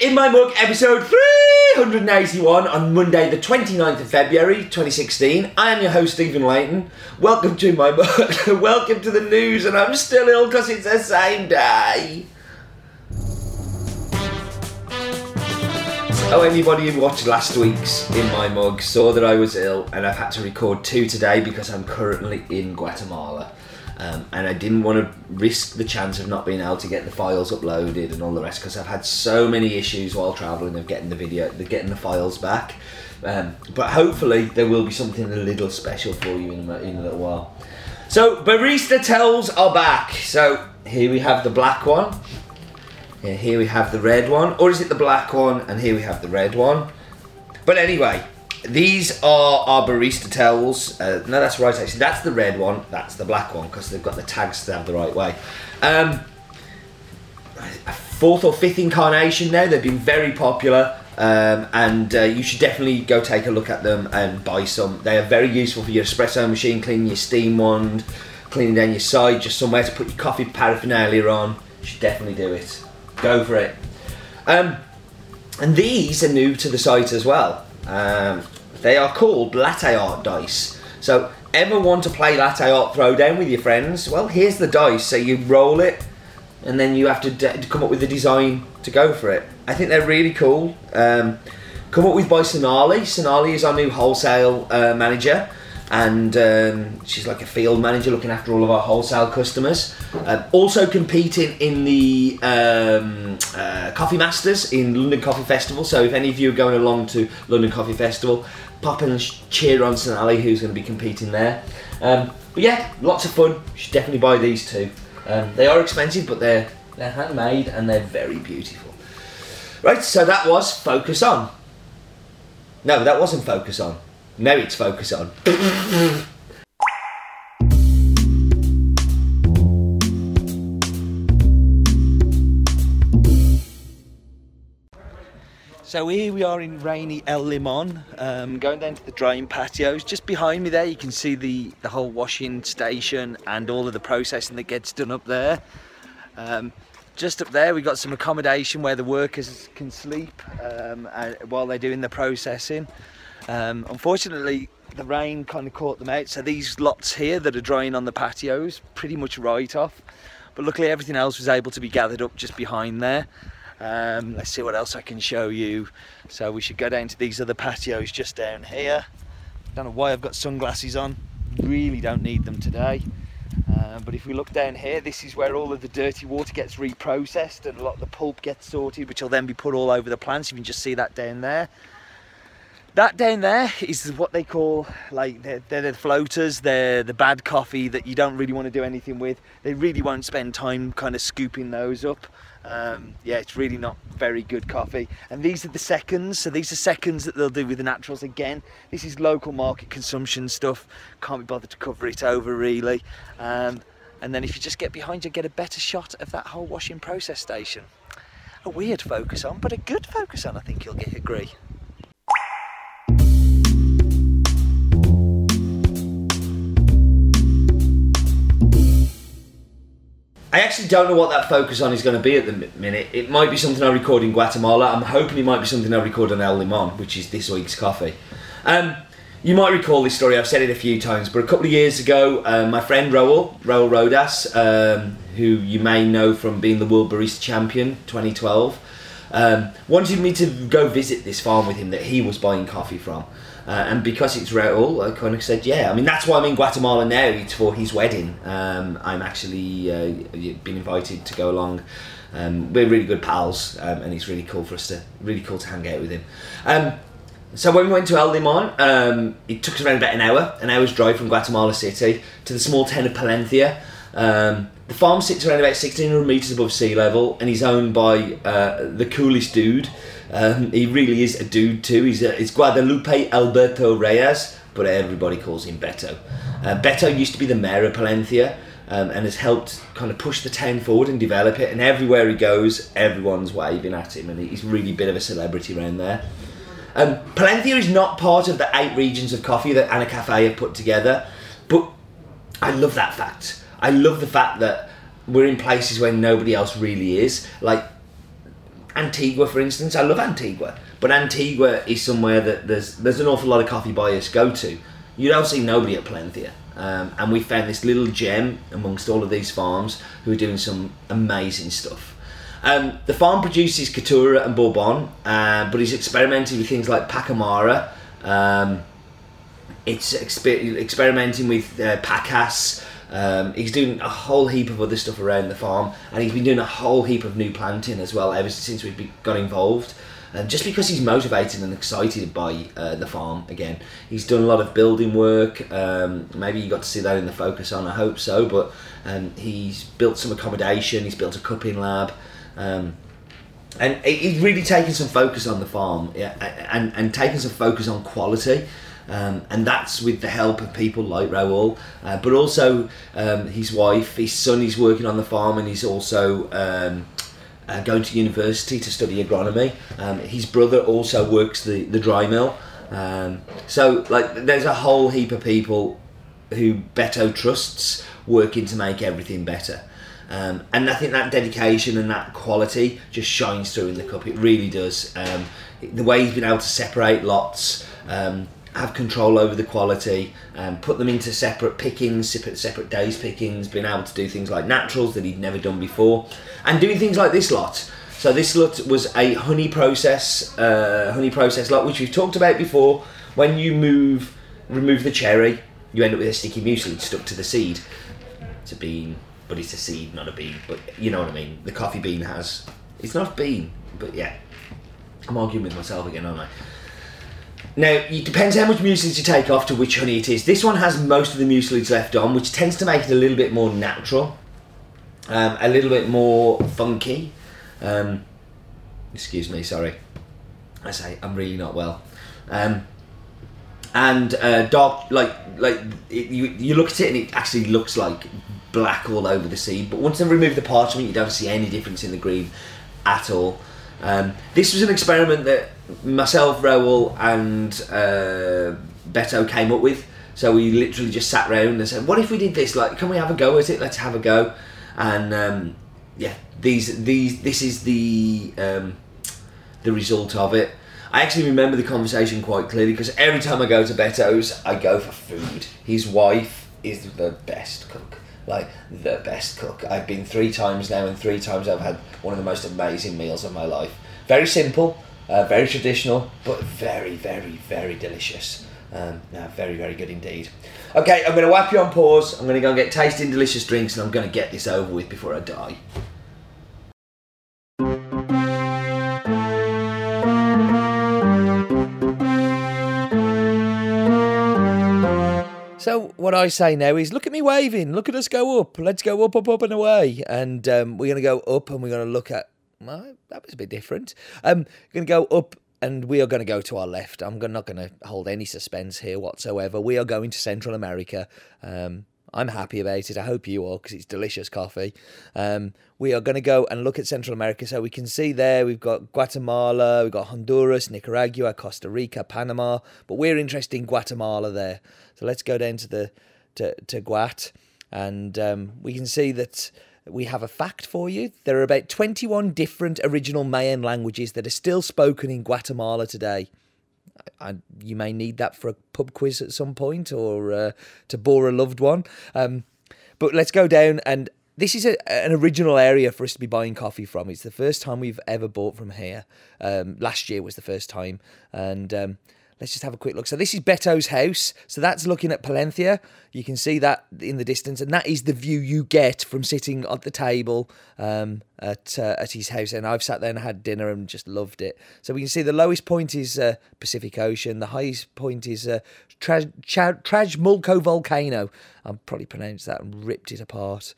In My Mug episode 381 on Monday, the 29th of February 2016. I am your host, Stephen Leighton. Welcome to My Mug. welcome to the news, and I'm still ill because it's the same day. Oh, anybody who watched last week's In My Mug saw that I was ill, and I've had to record two today because I'm currently in Guatemala. Um, and I didn't want to risk the chance of not being able to get the files uploaded and all the rest because I've had so many issues while traveling of getting the video, the getting the files back. Um, but hopefully there will be something a little special for you in, a- in a little while. So barista tells are back. So here we have the black one. Here we have the red one, or is it the black one? And here we have the red one. But anyway, these are our barista towels. Uh, no, that's right. Actually, that's the red one. That's the black one because they've got the tags stabbed the right way. Um, a fourth or fifth incarnation now. They've been very popular, um, and uh, you should definitely go take a look at them and buy some. They are very useful for your espresso machine, cleaning your steam wand, cleaning down your side, just somewhere to put your coffee paraphernalia on. You should definitely do it. Go for it. Um, and these are new to the site as well. Um, they are called latte art dice. So, ever want to play latte art throwdown with your friends? Well, here's the dice. So you roll it, and then you have to, come up with the design to go for it. I think they're really cool. Um, come up with by Sonali. Sonali is our new wholesale uh, manager, and um, she's like a field manager looking after all of our wholesale customers. Um, also competing in the um, uh, Coffee Masters in London Coffee Festival. So if any of you are going along to London Coffee Festival, pop and cheer on Sonali, who's going to be competing there. Um, but yeah, lots of fun. You should definitely buy these two. Um, they are expensive, but they're they're handmade and they're very beautiful. Right, so that was Focus On. No, that wasn't Focus On. Now it's Focus On. So here we are in rainy El Limon, um, going down to the drying patios. Just behind me there, you can see the, the whole washing station and all of the processing that gets done up there. Um, just up there, we've got some accommodation where the workers can sleep um, uh, while they're doing the processing. Um, unfortunately, the rain kind of caught them out, so these lots here that are drying on the patios pretty much right off. But luckily, everything else was able to be gathered up just behind there. Um, let's see what else I can show you. So we should go down to these other patios just down here. Don't know why I've got sunglasses on. Really don't need them today. Uh, but if we look down here, this is where all of the dirty water gets reprocessed and a lot of the pulp gets sorted, which will then be put all over the plants. You can just see that down there. That down there is what they call like they're, they're the floaters. They're the bad coffee that you don't really want to do anything with. They really won't spend time kind of scooping those up. Um, yeah, it's really not very good coffee. And these are the seconds. So these are seconds that they'll do with the naturals again. This is local market consumption stuff. Can't be bothered to cover it over really. Um, and then if you just get behind you, get a better shot of that whole washing process station. A weird focus on, but a good focus on. I think you'll agree. I actually don't know what that focus on is going to be at the minute. It might be something I record in Guatemala. I'm hoping it might be something I record on El Limon, which is this week's coffee. Um, you might recall this story. I've said it a few times, but a couple of years ago, uh, my friend Raul, Raul Rodas, um, who you may know from being the World Barista Champion 2012, um, wanted me to go visit this farm with him that he was buying coffee from. Uh, and because it's Raul, I kind of said, yeah. I mean, that's why I'm in Guatemala now. It's for his wedding. Um, I'm actually uh, been invited to go along. Um, we're really good pals, um, and it's really cool for us to really cool to hang out with him. Um, so when we went to El Limon, um, it took us around about an hour, an hour's drive from Guatemala City to the small town of Palencia. The farm sits around about 1600 metres above sea level and he's owned by uh, the coolest dude. Um, he really is a dude too. He's a, Guadalupe Alberto Reyes, but everybody calls him Beto. Uh, Beto used to be the mayor of Palencia um, and has helped kind of push the town forward and develop it. And everywhere he goes, everyone's waving at him, and he's really a bit of a celebrity around there. Um, Palencia is not part of the eight regions of coffee that Anacafé have put together, but I love that fact. I love the fact that we're in places where nobody else really is. Like, Antigua, for instance, I love Antigua, but Antigua is somewhere that there's there's an awful lot of coffee buyers go to. You don't see nobody at Palencia. Um, and we found this little gem amongst all of these farms who are doing some amazing stuff. Um, the farm produces Caturra and Bourbon, uh, but he's experimenting with things like Pacamara. Um, it's exper- experimenting with uh, Pacas. Um, he's doing a whole heap of other stuff around the farm, and he's been doing a whole heap of new planting as well ever since we got involved. Um, just because he's motivated and excited by uh, the farm again, he's done a lot of building work. Um, maybe you got to see that in the focus on. I hope so. But um, he's built some accommodation. He's built a cupping lab. Um, and he's really taken some focus on the farm yeah, and, and taken some focus on quality. Um, and that's with the help of people like Raul, uh, but also um, his wife, his son is working on the farm, and he's also um, uh, going to university to study agronomy. Um, his brother also works the, the dry mill. Um, so, like, there's a whole heap of people who Beto trusts working to make everything better. Um, and I think that dedication and that quality just shines through in the cup. It really does. Um, the way he's been able to separate lots, um, have control over the quality, um, put them into separate pickings, separate, separate days pickings, being able to do things like naturals that he'd never done before, and doing things like this lot. So this lot was a honey process, uh, honey process lot, which we've talked about before. When you move, remove the cherry, you end up with a sticky mucilage stuck to the seed. It's a bean, but it's a seed, not a bean. But you know what I mean. The coffee bean has. It's not a bean, but yeah. I'm arguing with myself again, aren't I? Now, it depends how much mucilage you take off to which honey it is. This one has most of the mucilage left on, which tends to make it a little bit more natural, um, a little bit more funky. Um, excuse me, sorry. I say I'm really not well. Um, and uh, dark, like like it, you you look at it and it actually looks like black all over the seed. But once they remove the parchment, you don't see any difference in the green at all. Um, this was an experiment that myself, Raul, and uh, Beto came up with. So we literally just sat around and said, "What if we did this? Like, can we have a go at it? Let's have a go." And um, yeah, these these this is the um, the result of it. I actually remember the conversation quite clearly because every time I go to Beto's, I go for food. His wife is the best cook, like the best cook. I've been three times now, and three times I've had one of the most amazing meals of my life. Very simple, uh, very traditional, but very, very, very delicious. Um, no, very, very good indeed. Okay, I'm going to whap you on pause. I'm going to go and get tasting delicious drinks, and I'm going to get this over with before I die. So what I say now is, look at me waving. Look at us go up. Let's go up, up, up and away. And um, we're going to go up, and we're going to look at. Well, that was a bit different. Um, going to go up, and we are going to go to our left. I'm not going to hold any suspense here whatsoever. We are going to Central America. Um, I'm happy about it. I hope you are because it's delicious coffee. Um, we are going to go and look at Central America. So we can see there we've got Guatemala, we've got Honduras, Nicaragua, Costa Rica, Panama, but we're interested in Guatemala there. So let's go down to the to, to Guat, and um, we can see that we have a fact for you. There are about 21 different original Mayan languages that are still spoken in Guatemala today. I, you may need that for a pub quiz at some point or uh, to bore a loved one. Um, but let's go down and this is a, an original area for us to be buying coffee from. It's the first time we've ever bought from here. Um, last year was the first time, and um, Let's just have a quick look. So this is Beto's house. So that's looking at Palencia. You can see that in the distance, and that is the view you get from sitting at the table um, at uh, at his house. And I've sat there and had dinner and just loved it. So we can see the lowest point is uh, Pacific Ocean. The highest point is uh, Trajmulco volcano. I probably pronounced that and ripped it apart.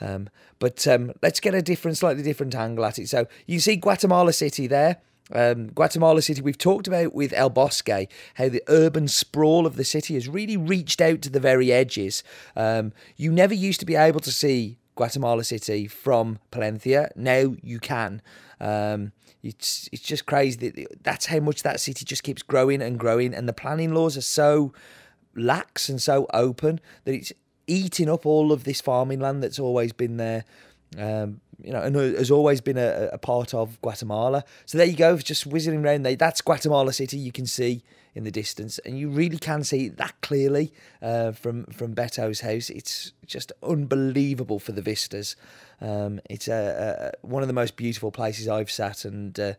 Um, but um, let's get a different, slightly different angle at it. So you see Guatemala City there. Um, Guatemala City, we've talked about with El Bosque, how the urban sprawl of the city has really reached out to the very edges. Um, you never used to be able to see Guatemala City from Palencia. Now you can. Um, it's it's just crazy. That that's how much that city just keeps growing and growing, and the planning laws are so lax and so open that it's eating up all of this farming land that's always been there. Um, you know, and has always been a, a part of Guatemala. So there you go, just whizzing around there. That's Guatemala City. You can see in the distance, and you really can see that clearly uh, from from Beto's house. It's just unbelievable for the vistas. Um, it's a, a, one of the most beautiful places I've sat and uh,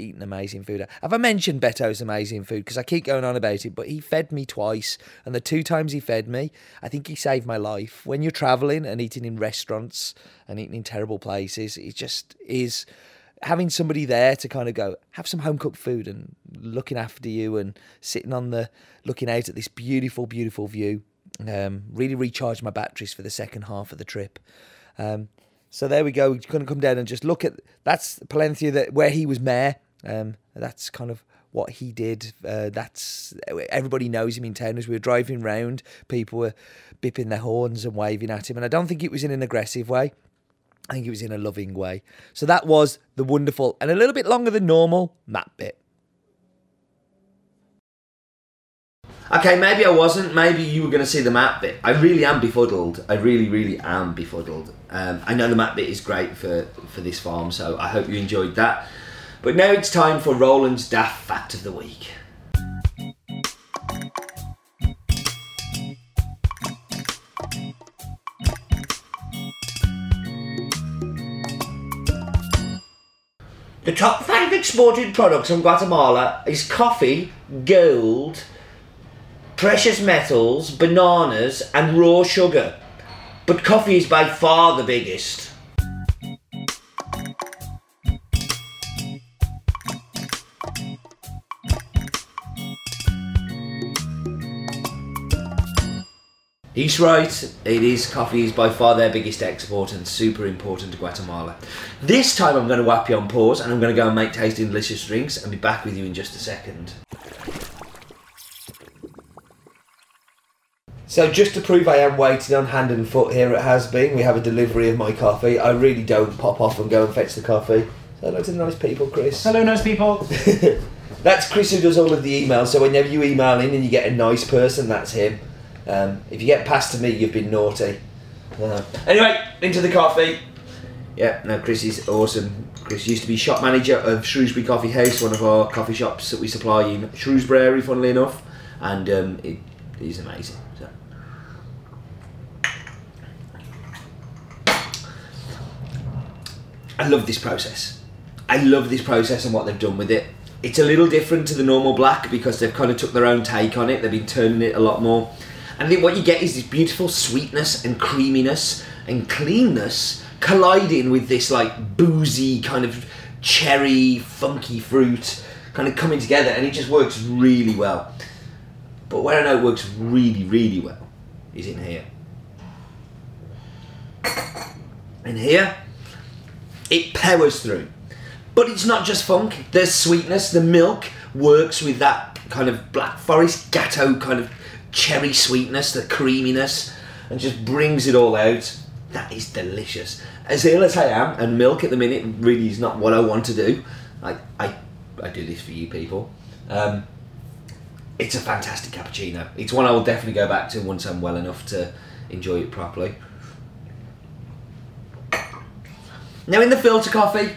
eaten amazing food. Have I mentioned Beto's amazing food? Because I keep going on about it, but he fed me twice, and the two times he fed me, I think he saved my life. When you're traveling and eating in restaurants and eating in terrible places, it just is having somebody there to kind of go have some home cooked food and looking after you and sitting on the looking out at this beautiful beautiful view um, really recharged my batteries for the second half of the trip um, so there we go we're going to come down and just look at that's Palencia that where he was mayor um, that's kind of what he did uh, that's everybody knows him in town as we were driving round people were bipping their horns and waving at him and I don't think it was in an aggressive way I think it was in a loving way. So that was the wonderful and a little bit longer than normal map bit. Okay, maybe I wasn't. Maybe you were going to see the map bit. I really am befuddled. I really, really am befuddled. Um, I know the map bit is great for, for this farm, so I hope you enjoyed that. But now it's time for Roland's Daft Fact of the Week. The top five exported products from Guatemala is coffee, gold, precious metals, bananas, and raw sugar. But coffee is by far the biggest. He's right, it is coffee is by far their biggest export and super important to Guatemala. This time I'm going to whap you on pause and I'm going to go and make tasty delicious drinks and be back with you in just a second. So just to prove I am waiting on hand and foot here it has been, we have a delivery of my coffee. I really don't pop off and go and fetch the coffee. So hello to the nice people, Chris. Hello, nice people. that's Chris who does all of the emails, so whenever you email in and you get a nice person, that's him. Um, if you get past to me, you've been naughty. Uh, anyway, into the coffee. Yeah, no, Chris is awesome. Chris used to be shop manager of Shrewsbury Coffee House, one of our coffee shops that we supply in Shrewsbury, funnily enough, and um, it is amazing. So. I love this process. I love this process and what they've done with it. It's a little different to the normal black because they've kind of took their own take on it. They've been turning it a lot more and I think what you get is this beautiful sweetness and creaminess and cleanness colliding with this like boozy kind of cherry, funky fruit kind of coming together, and it just works really well. But where I know it works really, really well is in here. In here, it powers through. But it's not just funk, there's sweetness. The milk works with that kind of Black Forest Gateau kind of cherry sweetness, the creaminess, and just brings it all out. That is delicious. As ill as I am, and milk at the minute really is not what I want to do. I, I, I do this for you people. Um, it's a fantastic cappuccino. It's one I will definitely go back to once I'm well enough to enjoy it properly. Now, in the filter coffee,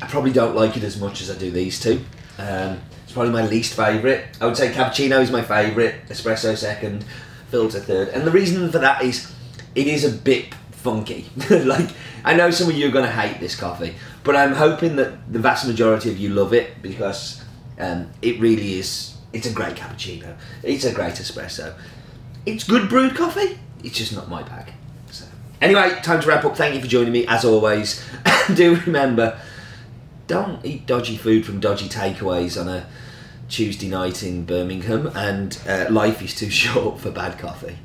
I probably don't like it as much as I do these two. Um, it's probably my least favourite. I would say cappuccino is my favourite, espresso second, filter third. And the reason for that is it is a bit funky. like I know some of you are going to hate this coffee, but I'm hoping that the vast majority of you love it because um, it really is. It's a great cappuccino. It's a great espresso. It's good brewed coffee. It's just not my bag. So anyway, time to wrap up. Thank you for joining me as always. Do remember don't eat dodgy food from dodgy takeaways on a Tuesday night in Birmingham, and uh, life is too short for bad coffee.